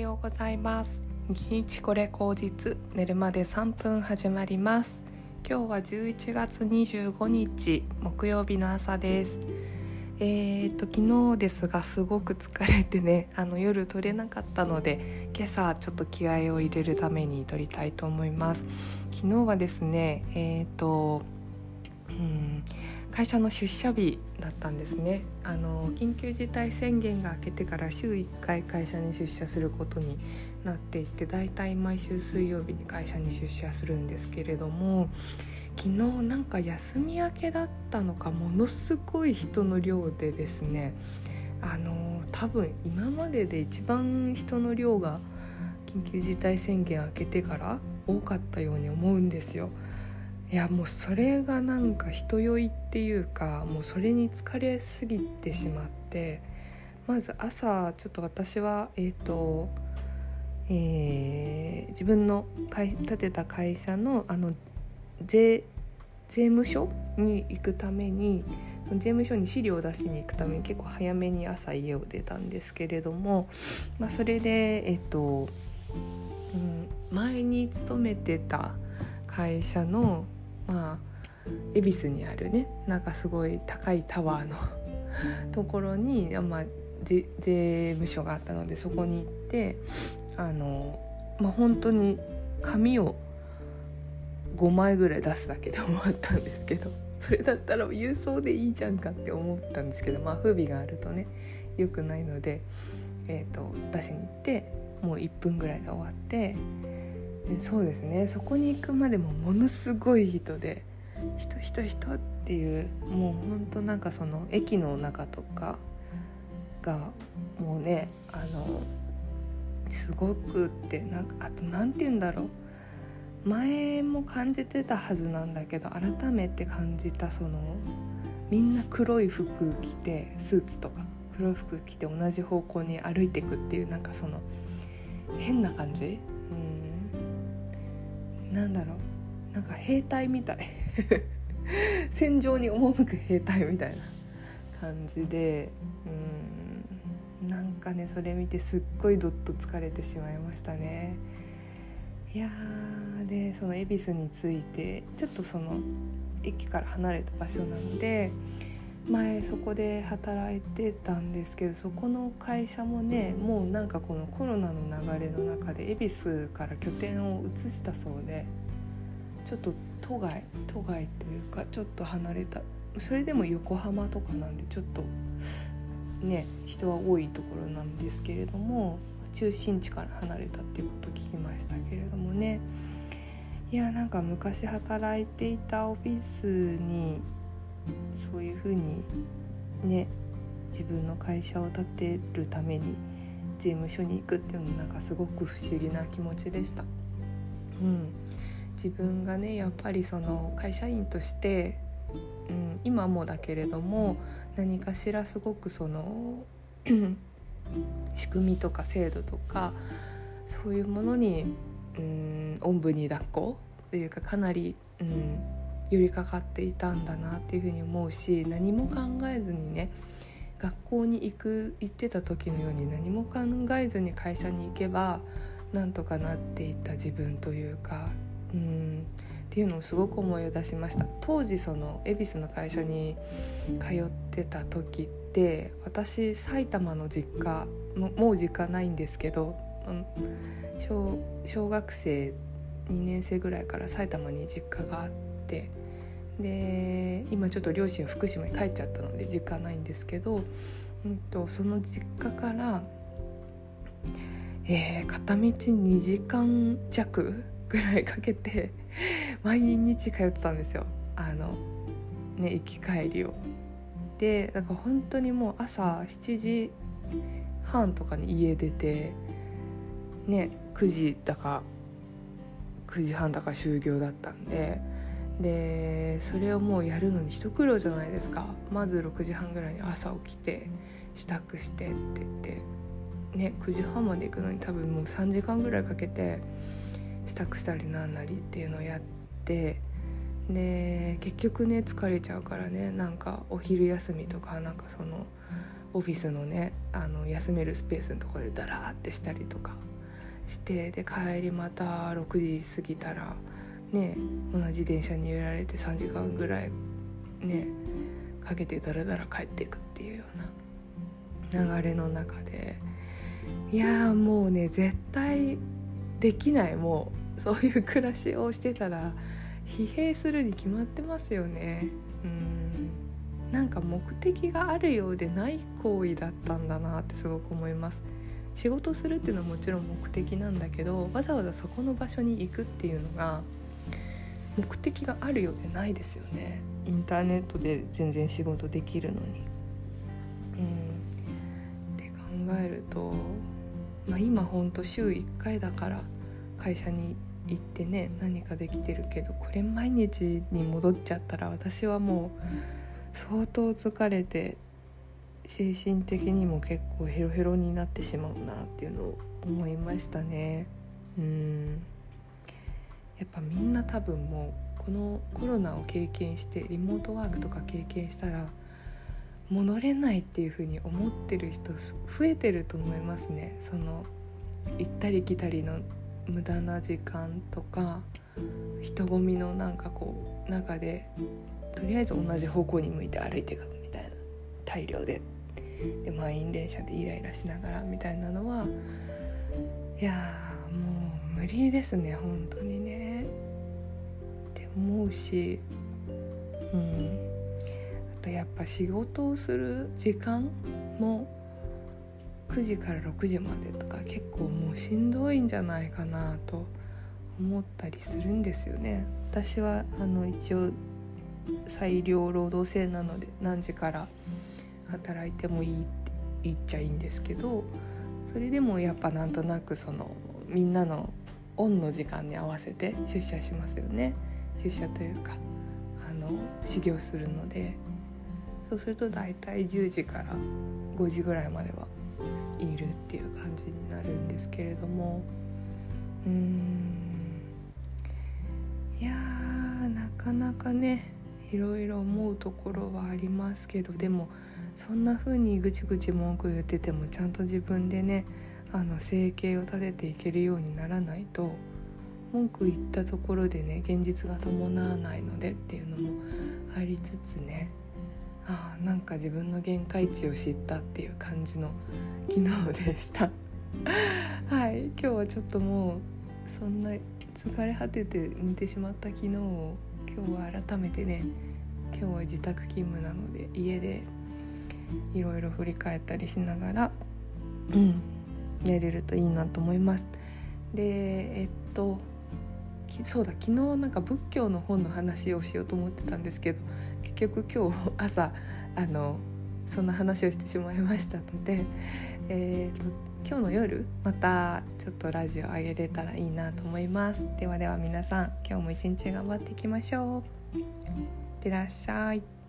ようございます。日日これ口実寝るまで3分始まります。今日は11月25日木曜日の朝です。えーと昨日ですがすごく疲れてねあの夜撮れなかったので今朝ちょっと気合を入れるために撮りたいと思います。昨日はですねえーとうん会社の出社日だったんですねあの緊急事態宣言が明けてから週1回会社に出社することになっていてだいたい毎週水曜日に会社に出社するんですけれども昨日なんか休み明けだったのかものすごい人の量でですねあの多分今までで一番人の量が緊急事態宣言明けてから多かったように思うんですよ。いやもうそれがなんか人酔いっていうかもうそれに疲れすぎてしまってまず朝ちょっと私はえっ、ー、と、えー、自分の建てた会社のあの税税務署に行くために税務署に資料を出しに行くために結構早めに朝家を出たんですけれども、まあ、それでえっ、と、うん、前に勤めてた会社のまあ恵比寿にあるねなんかすごい高いタワーの ところに、まあ、税務署があったのでそこに行ってあの、まあ、本当に紙を5枚ぐらい出すだけで終わったんですけどそれだったら郵送でいいじゃんかって思ったんですけどまあ不備があるとね良くないので、えーと出しに行ってもう1分ぐらいで終わってそうですね。そこに行くまでもものすごい人で人人人っていうもうほんとなんかその駅の中とかがもうねあのすごくってなんかあと何て言うんだろう。前も感じてたはずなんだけど改めて感じたそのみんな黒い服着てスーツとか黒い服着て同じ方向に歩いていくっていうなんかその変な感じなんだろう。なんか兵隊みたい。戦場に赴く兵隊みたいな感じで。うん。なんかねそれ見てすっごいどっと疲れてしまいましたね。いやでその恵比寿についてちょっとその駅から離れた場所なんで前そこで働いてたんですけどそこの会社もねもうなんかこのコロナの流れの中で恵比寿から拠点を移したそうでちょっと都外都外というかちょっと離れたそれでも横浜とかなんでちょっとね人は多いところなんですけれども中心地から離れたっていうことを聞きましたけれどもね。いやなんか昔働いていたオフィスにそういうふうにね自分の会社を建てるために税務署に行くっていうのもなんかすごく不思議な気持ちでした。うん、自分がねやっぱりその会社員として、うん、今もだけれども何かしらすごくその 仕組みとか制度とかそういうものに、うん、おんぶに抱っこっていうかかなり、うん、寄りかかっていたんだなっていうふうに思うし何も考えずにね学校に行く行ってた時のように何も考えずに会社に行けばなんとかなっていた自分というかうんっていうのをすごく思い出しました。当時その恵比寿の会社に通ってた時って私埼玉の実家もう実家ないんですけど小小学生2年生ぐらいから埼玉に実家があってで今ちょっと両親福島に帰っちゃったので実家ないんですけど、うんと、その実家から、えー、片道2時間弱ぐらいかけて 毎日通ってたんですよあのね行き帰りを。でだから本当にもう朝7時半とかに家出てね9時だか9時半だか終業だったんででそれをもうやるのに一苦労じゃないですか。まず6時半ぐらいに朝起きて支度してって言ってね9時半まで行くのに多分もう3時間ぐらいかけて支度したりなんなりっていうのをやってで結局ね疲れちゃうからねなんかお昼休みとかなんかそのオフィスのねあの休めるスペースのとこでダラーってしたりとかしてで帰りまた6時過ぎたらね同じ電車に揺られて3時間ぐらいねかけてダラダラ帰っていくっていうような流れの中で。いやもうね絶対できない。もうそういう暮らしをしてたら疲弊するに決まってますよね。うん。なんか目的があるようでない行為だったんだなってすごく思います。仕事するっていうのはもちろん目的なんだけどわざわざそこの場所に行くっていうのが目的があるようでないですよねインターネットで全然仕事できるのに。うんって考えると、まあ、今ほんと週1回だから会社に行ってね何かできてるけどこれ毎日に戻っちゃったら私はもう相当疲れて精神的にも結構ヘロヘロになってしまうなっていうのを思いましたね。うんやっぱみんな多分もうこのコロナを経験してリモートワークとか経験したら戻れないっていう風に思ってる人増えてると思いますね。その行ったり来たりの無駄な時間とか人混みのなんかこう中でとりあえず同じ方向に向いて歩いていくみたいな大量で。で満員電車でイライラしながらみたいなのはいやもう無理ですね本当にね。しうん。あとやっぱ仕事をする時間も9時から6時までとか結構もうしんどいんじゃないかなと思ったりするんですよね。私はあの一応裁量労働制なので何時から働いてもいいって言っちゃいいんですけどそれでもやっぱなんとなくそのみんなのオンの時間に合わせて出社しますよね。出社というかあの修行するのでそうすると大体10時から5時ぐらいまではいるっていう感じになるんですけれどもうーんいやなかなかねいろいろ思うところはありますけどでもそんな風にぐちぐち文句言っててもちゃんと自分でねあの生計を立てていけるようにならないと文句言ったところでね現実が伴わないのでっていうのもありつつね。あなんか自分の限界値を知ったっていう感じの昨日でした。はい。今日はちょっともうそんな疲れ果てて寝てしまった昨日を今日は改めてね今日は自宅勤務なので家でいろいろ振り返ったりしながらうんやれるといいなと思います。でえっとそうだ昨日なんか仏教の本の話をしようと思ってたんですけど結局今日朝あのそんな話をしてしまいましたので、えーと、今日の夜またちょっとラジオ上げれたらいいなと思います。ではでは皆さん今日も一日頑張っていきましょう。いってらっしゃい。